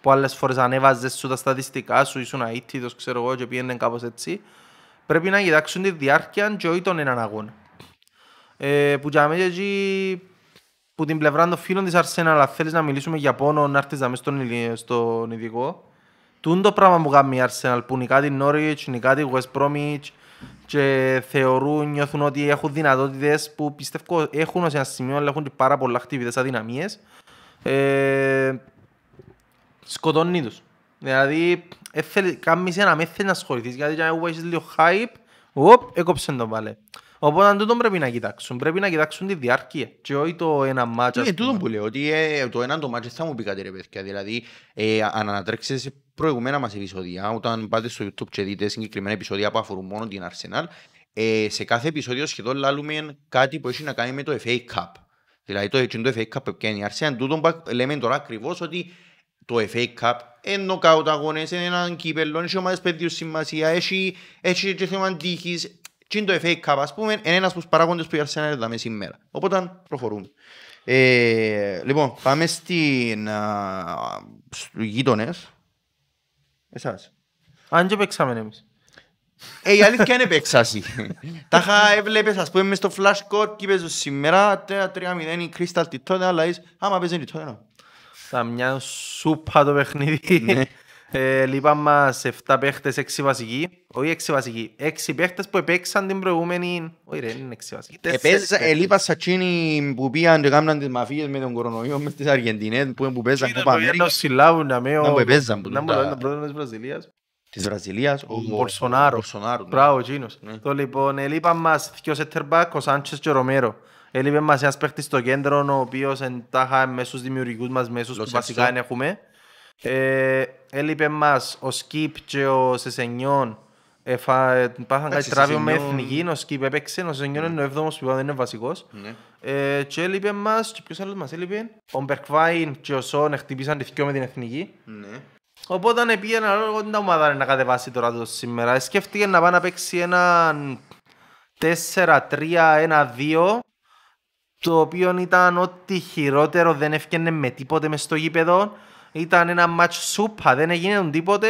[SPEAKER 5] που άλλες φορές ανέβαζες σου τα στατιστικά σου ήσουν αίτητος ξέρω εγώ και πήγαινε κάπως έτσι πρέπει να κοιτάξουν τη διάρκεια και όχι τον έναν αγώνα. Ε, που για μένα εκεί, που την πλευρά των φίλων της Arsenal, αλλά θέλεις να μιλήσουμε για πόνο, να έρθεις να μες στον, ηλι- στον ειδικό. Τούν το πράγμα που κάνει η Arsenal, που νικά την Norwich, νικά την West Bromwich και θεωρούν, νιώθουν ότι έχουν δυνατότητες που πιστεύω έχουν ως ένα σημείο, αλλά έχουν και πάρα πολλά χτυπητές αδυναμίες. Ε, σκοτώνει τους. Δηλαδή, έθελε, κάμεις να μες θέλεις να ασχοληθείς, γιατί για να έχεις λίγο hype, οπ, έκοψε τον πάλι. Οπότε αν τούτον πρέπει να κοιτάξουν. Πρέπει να κοιτάξουν τη διάρκεια και όχι το ένα μάτσα.
[SPEAKER 1] Είναι τούτο που λέω, ότι ε, το έναν το μάτσο θα μου πει κάτι ρε παιδιά. Δηλαδή, ε, αν ανατρέξετε σε προηγούμενα μας επεισόδια, όταν πάτε στο YouTube και δείτε συγκεκριμένα επεισόδια που αφορούν μόνο την Arsenal, ε, σε κάθε επεισόδιο σχεδόν λάλλουμε κάτι που έχει να κάνει με το FA Cup. Δηλαδή το, εκείνο το FA Cup που πιάνει η Arsenal, τούτο που λέμε τώρα ακριβώς ότι το FA Cup είναι νοκάουτ αγώνες, είναι έναν κύπελλο, έχει ομάδες παιδιού σημασία, έχει, έχει και θέμα τύχης. Και είναι το FA Cup, ας πούμε, είναι ένας από τους παράγοντες που η Arsenal είδαμε σήμερα. Οπότε προχωρούμε. Ε, λοιπόν, πάμε στην, α, στους γείτονες. Εσάς.
[SPEAKER 5] Αν και παίξαμε εμείς.
[SPEAKER 1] Ε, η αλήθεια είναι επέξαση. Τα είχα έβλεπες, ας πούμε, μες στο flash court και είπες σήμερα 3-0 η Crystal τη τότε, αλλά είσαι, άμα παίζει τη τότε, να.
[SPEAKER 5] Θα μια σούπα το παιχνίδι. Ε, λείπαν μας 7 παίχτες, 6 βασικοί. Όχι 6 βασικοί. 6 παίχτες που επέξαν την προηγούμενη... Όχι ρε, είναι 6 βασικοί. Τέσσερις
[SPEAKER 1] Επέζα,
[SPEAKER 5] παίχτες.
[SPEAKER 1] ελείπα σαν εκείνοι που πήγαν και κάμναν τις μαφίες με τον κορονοϊό μες στις Αργεντινές που, που παίζαν
[SPEAKER 5] Ήταν
[SPEAKER 1] κόπα
[SPEAKER 5] το ένα
[SPEAKER 1] Αμέρικα
[SPEAKER 5] συλλάβουν να με
[SPEAKER 1] Να
[SPEAKER 5] ο...
[SPEAKER 1] που επέζαν που
[SPEAKER 5] Να μου
[SPEAKER 1] τα-
[SPEAKER 5] λέει τον πρόεδρος της Βραζιλίας.
[SPEAKER 1] της Βραζιλίας.
[SPEAKER 5] Ο Μπολσονάρο.
[SPEAKER 1] Μπολσονάρο. ναι.
[SPEAKER 5] Μπράβο, εκείνος.
[SPEAKER 1] Ναι.
[SPEAKER 5] Το λοιπόν, έλειπαν μας δυο center back, ο Σάντσες και ο Ρομέρο. Έλειπε μας ένας παίχτης στο κέντρο, ο οποίος εν τάχα μες στους δημιουργικούς μας μέσους
[SPEAKER 1] Lo
[SPEAKER 5] που
[SPEAKER 1] Celso.
[SPEAKER 5] βασικά δεν έχουμε. Ε, έλειπε μας ο Σκίπ και ο Σεσενιόν. Εφα... ε, Πάθαν κάτι
[SPEAKER 1] Εντάξει,
[SPEAKER 5] τράβιο με
[SPEAKER 1] Σεσενιόν-
[SPEAKER 5] εθνική, ο Σκίπ έπαιξε, ο Σεσενιόν είναι ο έβδομος που είπα δεν είναι βασικός.
[SPEAKER 1] Ναι.
[SPEAKER 5] Ε, και έλειπε μας, και ποιος άλλος μας έλειπε, ο Μπερκβάιν και ο Σον χτυπήσαν τη δυο με την εθνική.
[SPEAKER 1] Ναι.
[SPEAKER 5] Οπότε αν πήγαινε άλλο την ομάδα να κατεβάσει τώρα το σήμερα. Ε, Σκέφτηκε να πάει να παίξει έναν 4-3-1-2 το οποίο ήταν ό,τι χειρότερο δεν έφτιανε με τίποτε μες στο γήπεδο. Ήταν ένα μάτς σούπα, δεν έγινε τίποτε,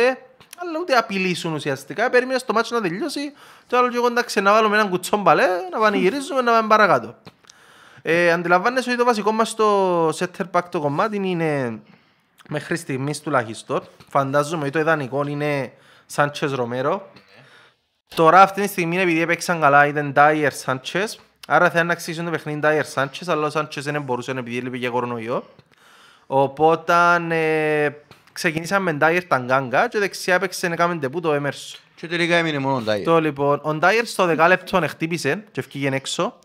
[SPEAKER 5] αλλά ούτε απειλήσουν ουσιαστικά. Περίμενε στο μάτς να τελειώσει και άλλο και εγώ εντάξει να βάλουμε έναν κουτσόν μπαλέ, να πανηγυρίζουμε, να πάμε παρακάτω. Ε, αντιλαμβάνεσαι ότι το βασικό μας στο setter back το κομμάτι είναι μέχρι στιγμής τουλάχιστον. Φαντάζομαι ότι το ιδανικό είναι Σάντσες Ρομέρο. Τώρα αυτή τη στιγμή επειδή έπαιξαν καλά ήταν Ντάιερ Σάντσες. Άρα θέλουν να αξίσουν το παιχνίδι Ντάιερ Σάντσες, αλλά ο Σάντσες δεν μπορούσε επειδή έλειπε για κορονοϊό. Οπότε ε, ξεκινήσαμε με Ντάιερ Ταγκάγκα και δεξιά έπαιξε να κάνουμε ντεμπούτο ο Έμερσον.
[SPEAKER 1] Και τελικά έμεινε μόνο ο Ντάιερ.
[SPEAKER 5] Το λοιπόν, ο Ντάιερ στο δεκάλεπτο χτύπησε και έφυγε έξω.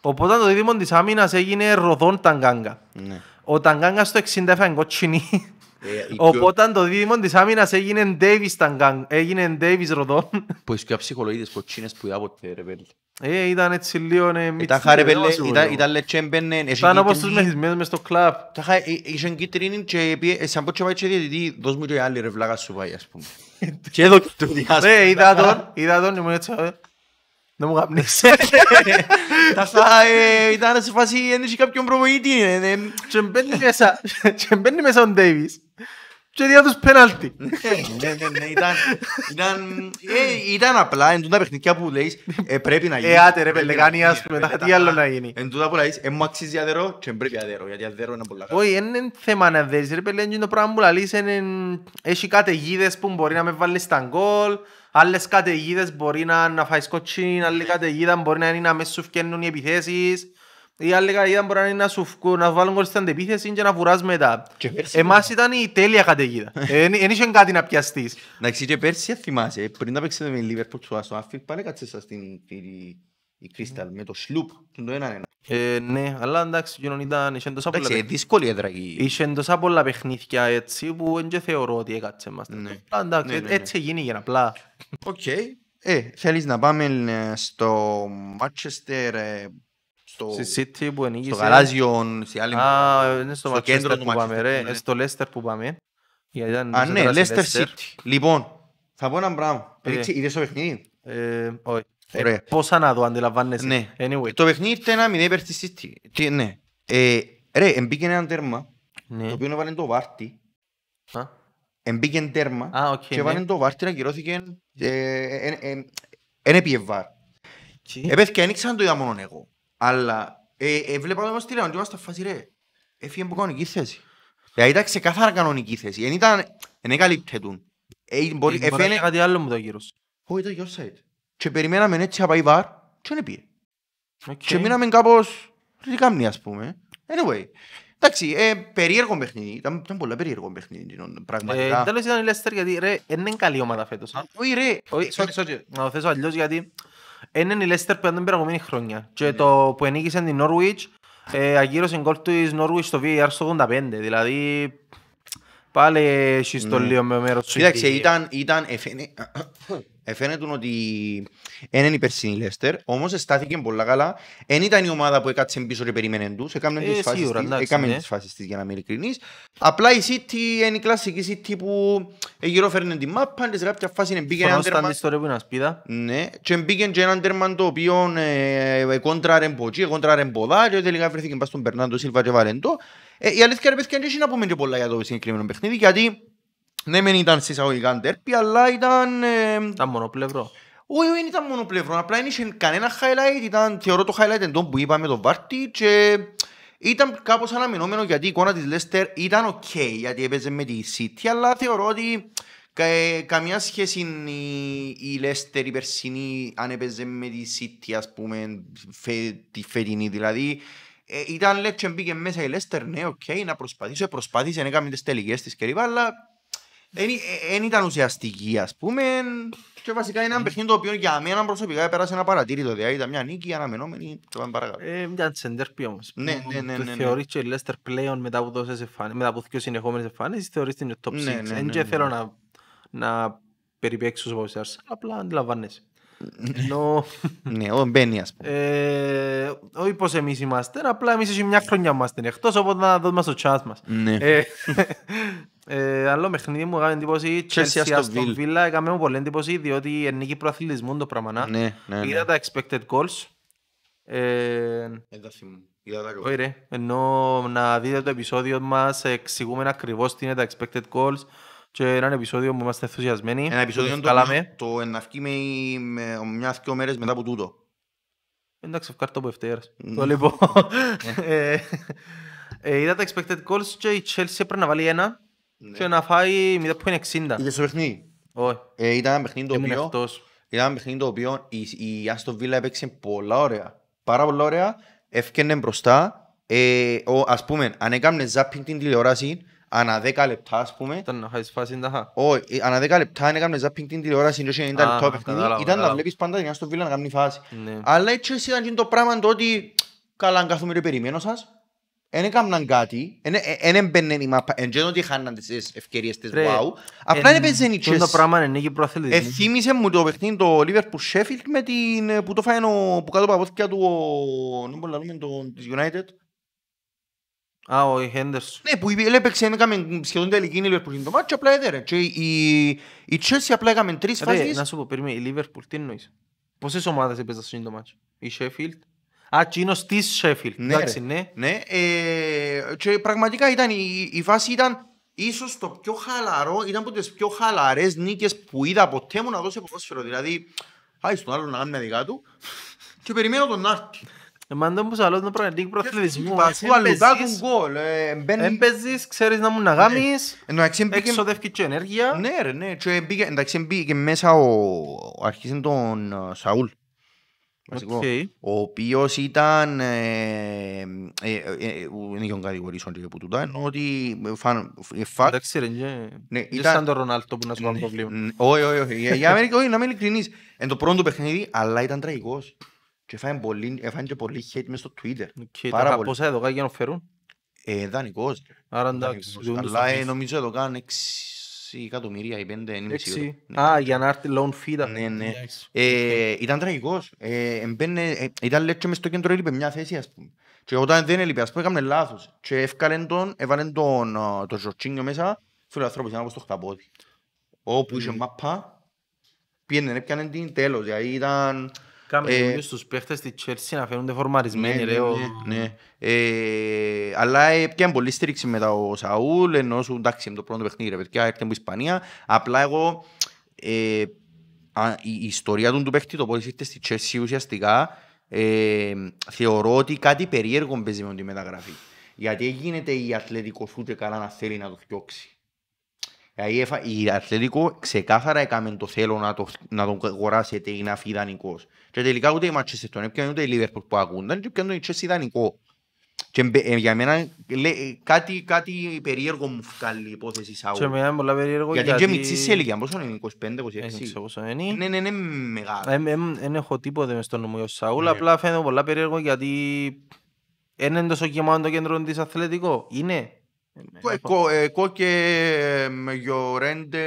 [SPEAKER 5] Οπότε το δίδυμο της άμυνας έγινε Ροδόν Ταγκάγκα.
[SPEAKER 1] Ναι.
[SPEAKER 5] Ο Ταγκάγκα στο 60 έφαγε κότσινη.
[SPEAKER 1] Ε, η πιο-
[SPEAKER 5] Οπότε το δίδυμο της άμυνας έγινε Davis Ταγκάγκα. Έγινε Davis Ροδόν.
[SPEAKER 1] Που είσαι πιο ψυχολογίτες ποτσίνες που είδα ποτέ ρε πέλε.
[SPEAKER 5] Ε, ήταν έτσι λίγο... ε,
[SPEAKER 1] Ήταν
[SPEAKER 5] μίτσι,
[SPEAKER 1] χάρε
[SPEAKER 5] ε,
[SPEAKER 1] πέλε,
[SPEAKER 5] όσο
[SPEAKER 1] ήταν-
[SPEAKER 5] λίγο.
[SPEAKER 1] ήταν λέτσε έμπαινε. έχει
[SPEAKER 5] Ήταν όπως τους
[SPEAKER 1] κίτρινη.
[SPEAKER 5] μεθυσμένους μες στο κλαμπ.
[SPEAKER 1] Τα χα- ε, Είχε κίτρινη και πήγε- ε, σαν πω και πάει και διαιτητή, δώσ' μου και άλλη ρε βλάκα σου πάει ας πούμε. Και εδώ και το διάσπο.
[SPEAKER 5] Ε, είδα τον, είδα τον και μου έτσι... ε, Δεν μου καπνίσε.
[SPEAKER 1] Τα χα- ε, ήταν σε φάση, δεν είχε κάποιον προπονητή. ε, ε,
[SPEAKER 5] Και μπαίνει μέσα, και μπαίνει μέσα ο Davis. Και διά τους πέναλτι.
[SPEAKER 1] Ναι, ναι, ναι, ήταν, ήταν, ε, ήταν απλά εν τούτα παιχνίδια που λέεις ε, πρέπει να γίνει.
[SPEAKER 5] Ε, άτε ρε,
[SPEAKER 1] Πρέπει να
[SPEAKER 5] πελεγάνι,
[SPEAKER 1] γίνει,
[SPEAKER 5] ας πούμε,
[SPEAKER 1] ρε,
[SPEAKER 5] τα-
[SPEAKER 1] τα-
[SPEAKER 5] τι άλλο να γίνει.
[SPEAKER 1] Εν τούτα που λέεις, ε, μου αξίζει αδερό και πρέπει αδερό, γιατί αδερό είναι πολλά καλά.
[SPEAKER 5] Όχι, δεν είναι θέμα να δεις ρε παιδί, είναι το πράγμα που λαλείς είναι... Έχει καταιγίδες που μπορεί να με βάλεις στα γκολ, άλλες καταιγίδες μπορεί να, να φάεις σκοτσίν, άλλη καταιγίδα μπορεί να είναι να μέσα σου φκένουν οι επιθέσεις, η άλλη καταιγίδα μπορεί να είναι να σου φκούν, να βάλουν γκολ στην αντεπίθεση και να βουράς μετά.
[SPEAKER 1] Και πέρσι-
[SPEAKER 5] Εμάς ήταν η τέλεια καταιγίδα. Δεν είχε κάτι να πιαστείς.
[SPEAKER 1] Εντάξει και πέρσι θυμάσαι, πριν να παίξετε με Liverpool στο στο Anfield, πάλι κάτσε σας στην η- η Crystal με το Schlupp, το ένα ένα.
[SPEAKER 5] Ε, ναι, αλλά εντάξει, εκείνον ήταν, είχε τόσα πολλά
[SPEAKER 1] Εντάξει, ε,
[SPEAKER 5] παιχνίδια.
[SPEAKER 1] δύσκολη έδρα η...
[SPEAKER 5] Είχε τόσα πολλά παιχνίδια έτσι που δεν και θεωρώ ότι έκατσε μας.
[SPEAKER 1] Ναι.
[SPEAKER 5] Αλλά εντάξει,
[SPEAKER 1] Ναι, ναι, ναι.
[SPEAKER 5] έτσι έγινε απλά.
[SPEAKER 1] Οκ. Ε, θέλεις να πάμε ε, στο Manchester, ε, στο,
[SPEAKER 5] Στη City που ενίκησε.
[SPEAKER 1] στο γαλάζιο, σε άλλη...
[SPEAKER 5] Α, είναι στο
[SPEAKER 1] στο κέντρο
[SPEAKER 5] Manchester
[SPEAKER 1] του
[SPEAKER 5] που πάμε
[SPEAKER 1] Manchester,
[SPEAKER 5] ρε.
[SPEAKER 1] ναι.
[SPEAKER 5] Ε, Στο Leicester που πάμε. Γιατί ήταν
[SPEAKER 1] Α, ναι,
[SPEAKER 5] νωρίτερα
[SPEAKER 1] Leicester
[SPEAKER 5] στη
[SPEAKER 1] City. Λοιπόν, θα πω ένα πράγμα.
[SPEAKER 5] Ε.
[SPEAKER 1] Ρίξε, Είδες το παιχνίδι;
[SPEAKER 5] Ε, όχι.
[SPEAKER 1] Ωραία.
[SPEAKER 5] Ε, Πόσα να δω αντιλαμβάνεσαι.
[SPEAKER 1] Ναι.
[SPEAKER 5] Anyway.
[SPEAKER 1] Το παιχνίδι ήταν ένα μηδέν υπέρ της City. Τι, ναι. Ε, ρε, εμπήκε ένα τέρμα,
[SPEAKER 5] Ναι.
[SPEAKER 1] το οποίο έβαλε το Βάρντι.
[SPEAKER 5] Α,
[SPEAKER 1] Εμπήκε τέρμα
[SPEAKER 5] Α, οκ,
[SPEAKER 1] και
[SPEAKER 5] ναι.
[SPEAKER 1] έβαλε το Βάρντι να κυρώθηκε... ε, ε, ε, Εν έπιε VAR.
[SPEAKER 5] Τι;
[SPEAKER 1] Ε, παιδιά, δεν ήξερα να το είδα μόνο εγώ. Αλλά ε, ε, βλέπα όμως τηλεόραση και ήμασταν φάση ρε. Έφυγε από κανονική θέση. Δηλαδή ήταν ξεκάθαρα κανονική θέση. Εν ήταν, εν έκαλυπτε του. Ε, μπορεί,
[SPEAKER 5] Μπορεί να
[SPEAKER 1] εφαίνε,
[SPEAKER 5] είναι κάτι άλλο μου το γύρος.
[SPEAKER 1] όχι ήταν και offside. Και περιμέναμε έτσι να πάει VAR και δεν έπιε.
[SPEAKER 5] Οκ.
[SPEAKER 1] Και μείναμε κάπως, τι κάμνει ας πούμε. Anyway. Εντάξει, ε, περίεργο παιχνίδι. Ήταν, ήταν πολλά περίεργο παιχνίδι.
[SPEAKER 5] Ε,
[SPEAKER 1] Πραγματικά.
[SPEAKER 5] Τέλος ήταν η Leicester γιατί ρε, δεν είναι καλή ομάδα φέτος.
[SPEAKER 1] Όχι ρε.
[SPEAKER 5] Όχι, sorry, sorry, να το θέσω αλλιώς γιατί είναι η Leicester που ήταν την περαγωμένη χρόνια και το που ενίκησε την Norwich ε, αγύρωσε γκολ του της Norwich στο VAR στο 85 δηλαδή πάλι έχει στο
[SPEAKER 1] Ναι.
[SPEAKER 5] λίγο με μέρος σου
[SPEAKER 1] Κοίταξε,
[SPEAKER 5] εκεί.
[SPEAKER 1] ήταν, ήταν, εφαίνε, εφαίνεται ότι δεν είναι η περσινή Λέστερ, όμως στάθηκε πολλά καλά. Δεν ήταν η ομάδα που έκατσε πίσω και περίμενε τους, έκαμε
[SPEAKER 5] Ε,
[SPEAKER 1] τις φάσεις
[SPEAKER 5] σίγουρα,
[SPEAKER 1] της,
[SPEAKER 5] εντάξει,
[SPEAKER 1] έκαμε
[SPEAKER 5] ναι.
[SPEAKER 1] τις φάσεις της για να είμαι ειλικρινής. Απλά η City είναι η κλασική City που γύρω φέρνει την μάπα, και σε κάποια φάση μπήκε ένα
[SPEAKER 5] Φρονός ήταν
[SPEAKER 1] τέρμα.
[SPEAKER 5] της τώρα που είναι ασπίδα.
[SPEAKER 1] Ναι, και μπήκε και έναν τέρμα το οποίο ε, κόντραρε μποτζί, κόντραρε μποδά και τελικά βρέθηκε πας στον Μπερνάντο Σίλβα και Βαλεντό. Ε, η αλήθεια ρε παιδιά δεν έχει να πούμε και πολλά για το συγκεκριμένο παιχνίδι γιατί ναι μεν ήταν συσσαγωγικά ντέρπι αλλά ήταν... Ε,
[SPEAKER 5] Ήταν μονοπλευρό.
[SPEAKER 1] όχι, δεν ήταν μόνο πλευρό, απλά δεν είχε κανένα highlight, ήταν, θεωρώ το highlight εντός που είπαμε το Βάρτι και ήταν κάπως αναμενόμενο γιατί η εικόνα της Leicester ήταν ok γιατί έπαιζε με τη City αλλά θεωρώ ότι κα, ε, καμία σχέση είναι η, η Leicester η περσινή αν έπαιζε με τη City ας πούμε φε, τη φετινή δηλαδή ε, ήταν λέει και μπήκε μέσα η Leicester ναι ok να προσπαθήσω, προσπάθησε, έκαμε τις τελικές της κλπ αλλά δεν ήταν ουσιαστική ας πούμε και βασικά είναι ένα παιχνίδι το οποίο για μένα προσωπικά πέρασε ένα παρατήρητο δηλαδή ήταν μια νίκη αναμενόμενη και πάμε παρακάτω.
[SPEAKER 5] Ε, μια τσεντέρπι όμως.
[SPEAKER 1] Ναι, ναι, ναι,
[SPEAKER 5] Το
[SPEAKER 1] ναι, ναι.
[SPEAKER 5] Θεωρείς και η Leicester πλέον μετά από τόσες εμφάνισεις, μετά από δύο συνεχόμενες εμφάνισεις, θεωρείς την top 6.
[SPEAKER 1] Ναι, ναι,
[SPEAKER 5] Δεν
[SPEAKER 1] ναι,
[SPEAKER 5] και
[SPEAKER 1] ναι.
[SPEAKER 5] θέλω να, να περιπέξω στο πόσο Arsenal, απλά αντιλαμβάνεσαι. Ενώ,
[SPEAKER 1] Ναι, ο μπαίνει ας πούμε.
[SPEAKER 5] ε, όχι πως εμείς είμαστε, απλά εμείς έχει μια χρονιά είμαστε εκτός, οπότε να δούμε στο chat μας.
[SPEAKER 1] Ναι.
[SPEAKER 5] Ε, ε, άλλο παιχνίδι μου έκανε εντύπωση
[SPEAKER 1] Chelsea
[SPEAKER 5] Chelsea
[SPEAKER 1] Aston
[SPEAKER 5] Aston
[SPEAKER 1] Villa.
[SPEAKER 5] Villa έκαμε μου πολύ εντύπωση διότι ενίκη προαθλητισμού το πράγμα να.
[SPEAKER 1] Ναι, ναι, ναι.
[SPEAKER 5] Είδα τα expected goals ε,
[SPEAKER 1] Δεν τα θυμούμαι. Είδα τα εγώ.
[SPEAKER 5] όχι ρε, ενώ να δείτε το επεισόδιο μας εξηγούμε ακριβώς τι είναι τα expected goals και ένα επεισόδιο που είμαστε ενθουσιασμένοι
[SPEAKER 1] Ένα επεισόδιο
[SPEAKER 5] που
[SPEAKER 1] το,
[SPEAKER 5] βγάλαμε.
[SPEAKER 1] το εναυκεί με, με μια-δυο μέρες μετά από τούτο.
[SPEAKER 5] Εντάξει, ευχαριστώ που ευτέρας.
[SPEAKER 1] Μμ.
[SPEAKER 5] Το λοιπόν. ε, ε, είδα τα expected goals και η Chelsea πρέπει να βάλει ένα και να φάει 0.60.
[SPEAKER 1] Είδες το παιχνίδι;
[SPEAKER 5] Όχι,
[SPEAKER 1] Ε, ήταν ένα παιχνίδι το
[SPEAKER 5] ήμουν
[SPEAKER 1] οποίο
[SPEAKER 5] εκτός.
[SPEAKER 1] Ήταν ένα παιχνίδι το οποίο η, η Aston Villa έπαιξε πολλά ωραία. Πάρα πολλά ωραία. Έφτιανε μπροστά. Ε, ο, ας πούμε, αν έκαμε zapping την τηλεόραση, ανά 10 λεπτά, ας πούμε,
[SPEAKER 5] Ήταν να χάσεις φάση τα χα.
[SPEAKER 1] όχι, ε, ανά 10 λεπτά αν έκαμε zapping την τηλεόραση και είχε 90
[SPEAKER 5] Α,
[SPEAKER 1] λεπτά το παιχνίδι,
[SPEAKER 5] κατάλαβα,
[SPEAKER 1] ήταν να
[SPEAKER 5] κατάλαβα.
[SPEAKER 1] βλέπεις πάντα την Aston Villa να κάνει φάση.
[SPEAKER 5] Ναι.
[SPEAKER 1] Αλλά έτσι έτσι ήταν και το πράγμα το ότι καλά αν καθούμε ρε περιμένω σας, δεν έκαναν κάτι, δεν έμπαινε η μάπα, εν γένω ότι χάναν τις ευκαιρίες της
[SPEAKER 5] Ρε,
[SPEAKER 1] wow, απλά
[SPEAKER 5] εν-
[SPEAKER 1] δεν έπαιζε η
[SPEAKER 5] τούτο Το
[SPEAKER 1] Chelsea.
[SPEAKER 5] πράγμα είναι νίκη προαθλητισμού.
[SPEAKER 1] Εθύμισε μου το παιχνίδι το Liverpool Sheffield με την που το φάει ο, που κάτω από τα πόθηκια του ο, δεν μπορώ να λέμε τον της United.
[SPEAKER 5] Α, ο Χέντερσον.
[SPEAKER 1] Ναι, που είπε- έπαιξε, έκαμε σχεδόν τελική η Liverpool στην το μάτσο, απλά έδερε. Και η, η Chelsea απλά έκαμε τρεις
[SPEAKER 5] Ρε,
[SPEAKER 1] φάσεις.
[SPEAKER 5] να σου πω, περίμενε, η Liverpool τι εννοείς; Πόσες ομάδες έπαιζαν στο μάτσο; Η Sheffield. Α, τσίνος της Sheffield.
[SPEAKER 1] Ναι,
[SPEAKER 5] Εντάξει,
[SPEAKER 1] ρε.
[SPEAKER 5] ναι.
[SPEAKER 1] Ναι, ε, και πραγματικά ήταν, η, η φάση ήταν ίσως το πιο χαλαρό, ήταν από τις πιο χαλαρές νίκες που είδα ποτέ μου να δώσει ποδόσφαιρο. Δηλαδή, πάει στον άλλο να κάνει τα δικά του και περιμένω τον Άρτη.
[SPEAKER 5] Εμάς δεν μπορούσα να λέω το πράγμα, νίκη προαθλητισμού.
[SPEAKER 1] Πασού αλουτάκου γκολ. ε, μπαίνει-
[SPEAKER 5] Έμπαιζεις, ξέρεις να μου να γάμεις,
[SPEAKER 1] Εντάξει, μπήκε-
[SPEAKER 5] εξοδεύκει και ενέργεια.
[SPEAKER 1] Ναι ρε, ναι. Και μπήκε, εντάξει, μπήκε μέσα ο... Αρχίσαν τον ε, Σαούλ. Βασικό.
[SPEAKER 5] Οκ.
[SPEAKER 1] Ο οποίος ήταν... Ε, ε, ε, ε, δεν είχε κατηγορήσω και που τούτα, ενώ ότι φαν, ε, fact,
[SPEAKER 5] Εντάξει ρε, και-
[SPEAKER 1] Ναι,
[SPEAKER 5] και
[SPEAKER 1] ήταν-
[SPEAKER 5] σαν τον Ρονάλτο που να σου κάνει πρόβλημα.
[SPEAKER 1] Ν- Όχι, όχι, όχι. Για- για μένα- όχι, να είμαι ειλικρινής. Εν το πρώτο του παιχνίδι, αλλά ήταν τραγικός. Και έφαγε πολύ, έφαγε και πολύ hate μες στο Twitter.
[SPEAKER 5] Ok,
[SPEAKER 1] Πάρα
[SPEAKER 5] τα
[SPEAKER 1] πολύ.
[SPEAKER 5] πόσα εδώ για να φέρουν.
[SPEAKER 1] Ε, δανεικός.
[SPEAKER 5] Άρα εντάξει.
[SPEAKER 1] Δανεικός.
[SPEAKER 5] διούν τους
[SPEAKER 1] Αλλά
[SPEAKER 5] τα
[SPEAKER 1] ε,
[SPEAKER 5] fees.
[SPEAKER 1] νομίζω εδώ κάνουν 6 εκατομμύρια ή 5, δεν είμαι σίγουρος.
[SPEAKER 5] Έξι.
[SPEAKER 1] Ναι.
[SPEAKER 5] Α, για να έρθει loan fee. τα-
[SPEAKER 1] Ναι, ναι.
[SPEAKER 5] Εντάξει.
[SPEAKER 1] Ε, ήταν τραγικός. Ε, εμπαίνε, ε, ήταν λέει και μες στο κέντρο έλειπε μια θέση ας πούμε. Και όταν δεν έλειπε ας πούμε έκαμε λάθος. Και έφκαλεν τον, έβαλε τον, α, τον Ζορζίνιο μέσα. Φίλο ανθρώπους ήταν όπως το χταπόδι. Όπου είχε μάπα, πήγαινε, έπιανε την τέλος. Δηλαδή ήταν...
[SPEAKER 5] Κάμε
[SPEAKER 1] Ε,
[SPEAKER 5] δουλειούς στους παίχτες της Chelsea να φαίνονται φορμαρισμένοι
[SPEAKER 1] Ναι,
[SPEAKER 5] ρε.
[SPEAKER 1] ναι,
[SPEAKER 5] ο-
[SPEAKER 1] ναι, ναι. Ε, αλλά έπιανε πολύ στήριξη μετά ο Σαούλ, ενώ σου εντάξει με το πρώτο παιχνίδι ρε παιδιά, έρχεται από Ισπανία. Απλά εγώ ε, α, η, η ιστορία του του παίχτη, το πώς ήρθε στη Chelsea ουσιαστικά, ε, θεωρώ ότι κάτι περίεργο παίζει με τη μεταγραφή. Γιατί γίνεται η Ατλέτικο σου και καλά να θέλει να το φτιάξει. Δηλαδή έφα- η Ατλέτικο ξεκάθαρα έκαμε το θέλω να, το, να τον αγοράσετε ή να φύγει δανεικός. Και τελικά ούτε η Manchester τον έπιανε ούτε η Liverpool που ακούνταν και έπιανε η Chelsea δανεικό. Και μπε- ε, για μένα λέ- κάτι, κάτι περίεργο μου βγάλει η υπόθεση Σαούλ.
[SPEAKER 5] Και εμένα είναι πολλά περίεργο
[SPEAKER 1] Γιατί και μητσής σε ηλικία, πόσο είναι, 25-26.
[SPEAKER 5] Δεν ξέρω πόσο είναι.
[SPEAKER 1] Ναι, ναι, ναι, μεγάλο.
[SPEAKER 5] Εμ- εμ- Δεν έχω τίποτε μες στο νου μου για ο Σαούλ,
[SPEAKER 1] Ναι.
[SPEAKER 5] απλά φαίνεται πολλά περίεργο γιατί δεν είναι τόσο γεμάτο το κέντρο της αθλητικό. Είναι.
[SPEAKER 1] Ε, κο- ε, Κόκε, με Γιορέντε...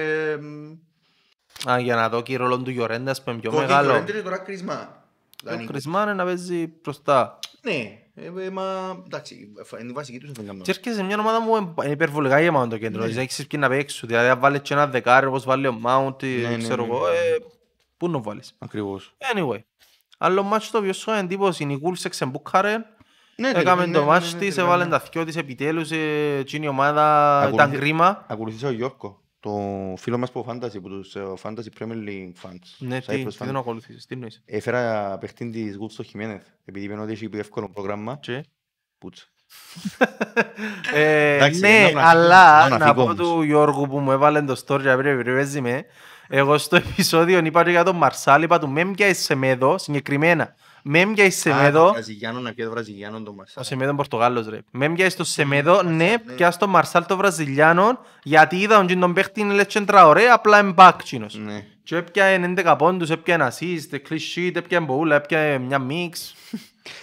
[SPEAKER 5] Α, για να δω και η ρόλο του Γιορέντα, ας πούμε, πιο
[SPEAKER 1] Κόκε,
[SPEAKER 5] μεγάλο.
[SPEAKER 1] Γιορέντε είναι τώρα κρίσμα.
[SPEAKER 5] Ο Κρισμάν είναι να παίζει μπροστά.
[SPEAKER 1] Ναι, ε, ε, μα εντάξει, ε, είναι η βασική τους δεν
[SPEAKER 5] Και έρχεσαι σε μια ομάδα που είναι υπερβολικά γεμάτο το κέντρο.
[SPEAKER 1] Ναι.
[SPEAKER 5] της, Έχεις ποιοι να παίξουν. Δηλαδή, αν βάλεις και ένα δεκάρι όπως βάλει ο Mount,
[SPEAKER 1] ναι,
[SPEAKER 5] ξέρω
[SPEAKER 1] ναι,
[SPEAKER 5] εγώ,
[SPEAKER 1] ναι.
[SPEAKER 5] ε, πού να βάλεις.
[SPEAKER 1] Ακριβώς.
[SPEAKER 5] Anyway. Άλλο μάτσο το οποίο σου έκανε εντύπωση είναι η Wolves εξεμπούκαρε.
[SPEAKER 1] Ναι,
[SPEAKER 5] Έκαμε
[SPEAKER 1] ναι,
[SPEAKER 5] το
[SPEAKER 1] ναι,
[SPEAKER 5] μάτσο
[SPEAKER 1] ναι,
[SPEAKER 5] της,
[SPEAKER 1] ναι,
[SPEAKER 5] έβαλε
[SPEAKER 1] ναι.
[SPEAKER 5] τα θκιό της επιτέλους, ε, εκείνη η ομάδα ήταν
[SPEAKER 1] Ακολουθεί-
[SPEAKER 5] κρίμα.
[SPEAKER 1] Ακολουθήσα ο Γιώργο, το φίλο μας που Fantasy, που τους ε, Fantasy Premier League fans.
[SPEAKER 5] Ναι,
[SPEAKER 1] Cyprus
[SPEAKER 5] τι,
[SPEAKER 1] fans.
[SPEAKER 5] τι τον ακολουθήσεις, τι νοείς.
[SPEAKER 1] Έφερα παίχτη της Γουλ στο Χιμένεθ, επειδή είπαν ότι έχει πιο εύκολο πρόγραμμα.
[SPEAKER 5] Και?
[SPEAKER 1] Πούτσα.
[SPEAKER 5] Ε,
[SPEAKER 1] Εντάξει,
[SPEAKER 5] ναι,
[SPEAKER 1] είναι να-
[SPEAKER 5] αλλά
[SPEAKER 1] να
[SPEAKER 5] να
[SPEAKER 1] φύγω
[SPEAKER 5] πω
[SPEAKER 1] όμως.
[SPEAKER 5] του Γιώργου που μου έβαλε το story να πρέπει να παίζει με. Εγώ στο επεισόδιο είπα και για τον Μαρσάλ, είπα του με πιάσεις σε μέδο, συγκεκριμένα. Με πιάσεις σε μέδο,
[SPEAKER 1] Βραζιλιάνο, να πιέζει Βραζιλιάνο το
[SPEAKER 5] ο
[SPEAKER 1] Μαρσάλ.
[SPEAKER 5] Σεμέδο είναι Πορτογάλος ρε. Με πιάσεις το Σεμέδο, ναι, πιάσεις τον Μαρσάλ το Βραζιλιάνο, γιατί είδα ότι τον παίχτη είναι λες κέντρα ωραία, απλά είναι back τσίνος.
[SPEAKER 1] Ναι.
[SPEAKER 5] Και έπιανε 11 πόντους, έπιανε assist, clean sheet, έπιανε μπούλα, έπιανε μια μίξ.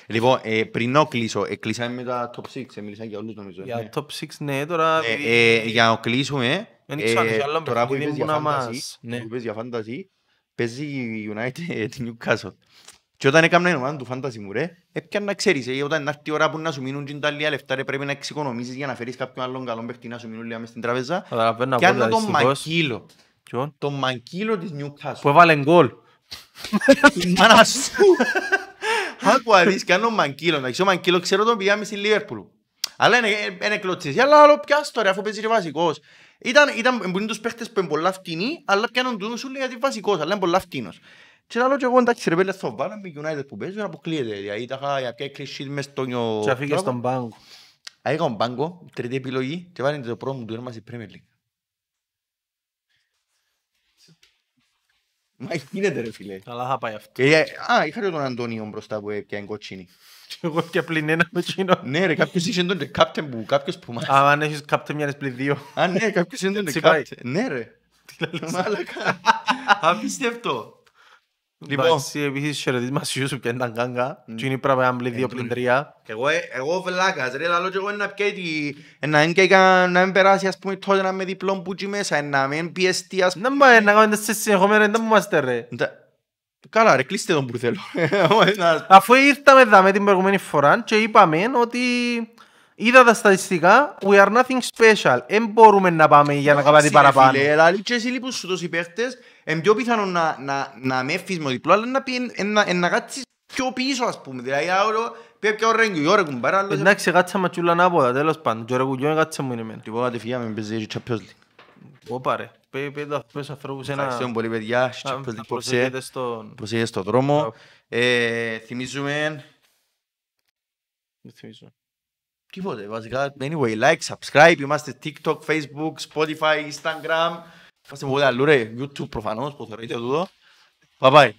[SPEAKER 1] Λοιπόν, ε, πριν να κλείσω, ε, κλείσαμε με τα top 6, ε, μίλησα για όλους νομίζω.
[SPEAKER 5] Για
[SPEAKER 1] ναι.
[SPEAKER 5] top 6 ναι, τώρα...
[SPEAKER 1] Ε, ε, για να κλείσουμε,
[SPEAKER 5] Δεν ξέρω αν έχει
[SPEAKER 1] ε,
[SPEAKER 5] άλλο
[SPEAKER 1] τώρα που
[SPEAKER 5] παιχνίδι
[SPEAKER 1] είπες
[SPEAKER 5] που
[SPEAKER 1] για
[SPEAKER 5] να
[SPEAKER 1] fantasy,
[SPEAKER 5] μας- ναι.
[SPEAKER 1] που είπες για fantasy, παίζει η United την Newcastle. Και όταν έκανα η ομάδα του fantasy μου ρε, έπιαν να ξέρεις, ε, όταν έρθει η ώρα που να σου μείνουν και τα λίγα λεφτά ρε, πρέπει να εξοικονομήσεις για να φέρεις κάποιον άλλον καλό παίχτη να σου μείνουν λίγα μες στην τραπεζά.
[SPEAKER 5] Καταλαβαίνω
[SPEAKER 1] Και
[SPEAKER 5] απόλυτα,
[SPEAKER 1] άνω τον
[SPEAKER 5] δυστυχώς.
[SPEAKER 1] Μαγκύλο.
[SPEAKER 5] Ποιον;
[SPEAKER 1] Τον Μαγκύλο της
[SPEAKER 5] Που
[SPEAKER 1] Newcastle.
[SPEAKER 5] έβαλε γκολ.
[SPEAKER 1] Η μάνα σου. Άκου αδείς, κάνω Μαγκύλο. Εντάξει, ο Μαγκύλο ξέρω τον πήγαμε στη Λίβερπουλ. Αλλά είναι, είναι κλωτσής. Αλλά άλλο πιάστο ρε, αφού παίζει ρε βασικός. Ήταν, ήταν που είναι τους παίχτες που είναι πολλά φτηνοί, αλλά πιάνουν του σου λέει γιατί βασικός, αλλά είναι πολλά φτηνός. Και λέω και εγώ εντάξει ρε πέλε θα βάλω με United που παίζουν, αποκλείεται. Δηλαδή τα είχα για ποια κλεισίτ μες στο νιο...
[SPEAKER 5] Και αφήκε στον πάγκο.
[SPEAKER 1] Έκανα τον πάγκο, τρίτη επιλογή και βάλει το πρώτο μου του έρμα στη Premier League. Μα γίνεται ρε φίλε.
[SPEAKER 5] Καλά θα πάει αυτό.
[SPEAKER 1] Και, ε, α, είχα και τον Αντώνιο μπροστά που έπιανε κοτσίνη.
[SPEAKER 5] Εγώ και πλην ένα με εκείνο.
[SPEAKER 1] Ναι ρε, κάποιος είχε τον captain που, κάποιος που μας...
[SPEAKER 5] Άμα αν έχεις κάπτε μιας πλην δύο.
[SPEAKER 1] Α, ναι, κάποιος είχε τον
[SPEAKER 5] Έτσι πάει.
[SPEAKER 1] captain. Ναι ρε. Μάλακα. Απίστευτο. Λοιπόν,
[SPEAKER 5] Εντάξει, επίσης χαιρετίσμα σε Ιούσου και ήταν κάγκα. Και είναι πράγμα να πλην δύο πλην τρία.
[SPEAKER 1] εγώ, ε, εγώ βλάκας ρε, λαλό και εγώ να πιάει τη... Να μην, και κα- να μην περάσει ας πούμε τότε να με διπλό που εκεί μέσα, να μην πιεστεί ας πούμε.
[SPEAKER 5] Δεν πάει να κάνουμε σε συνεχόμενα, δεν μου είμαστε ρε.
[SPEAKER 1] Τα- Καλά ρε, κλείστε τον που θέλω. Να-
[SPEAKER 5] Αφού ήρθαμε εδώ με την προηγούμενη φορά και είπαμε ότι είδα τα στατιστικά we are nothing special. Δεν μπορούμε να πάμε για να κάνουμε κάτι
[SPEAKER 1] Εντάξει, ρε
[SPEAKER 5] παραπάνω.
[SPEAKER 1] φίλε, Δηλαδή και εσύ λείπουν σου τόσοι παίχτες, είναι πιο πιθανό να, να, να με έφυγεις με διπλό, αλλά να, πει, εν- να, εν να κάτσεις πιο πίσω ας πούμε. Δηλαδή, άωρο, πρέπει και ο Ρέγγιο, η ώρα κουμπάρα, άλλος...
[SPEAKER 5] Εντάξει, κάτσα ματσούλα ανάποδα, τέλος πάντων. Και ο Ρεγουγιόν κάτσα μου είναι εμένα.
[SPEAKER 1] Λοιπόν, κατευθείαν με παίζει Champions League.
[SPEAKER 5] Όπα ρε. Πέ- πέ τα πες ανθρώπους ένα...
[SPEAKER 1] Ευχαριστώ πολύ παιδιά,
[SPEAKER 5] Α,
[SPEAKER 1] Champions
[SPEAKER 5] να
[SPEAKER 1] League υπόψε.
[SPEAKER 5] προσέχετε στον...
[SPEAKER 1] Προσέχετε στον δρόμο. Ε, θυμίζουμε...
[SPEAKER 5] Δεν θυμίζω.
[SPEAKER 1] Τίποτε, βασικά. Anyway, like, subscribe, είμαστε TikTok, Facebook, Spotify, Instagram. Είμαστε πολύ αλλού ρε, YouTube προφανώς, που θεωρείτε τούτο. Bye bye.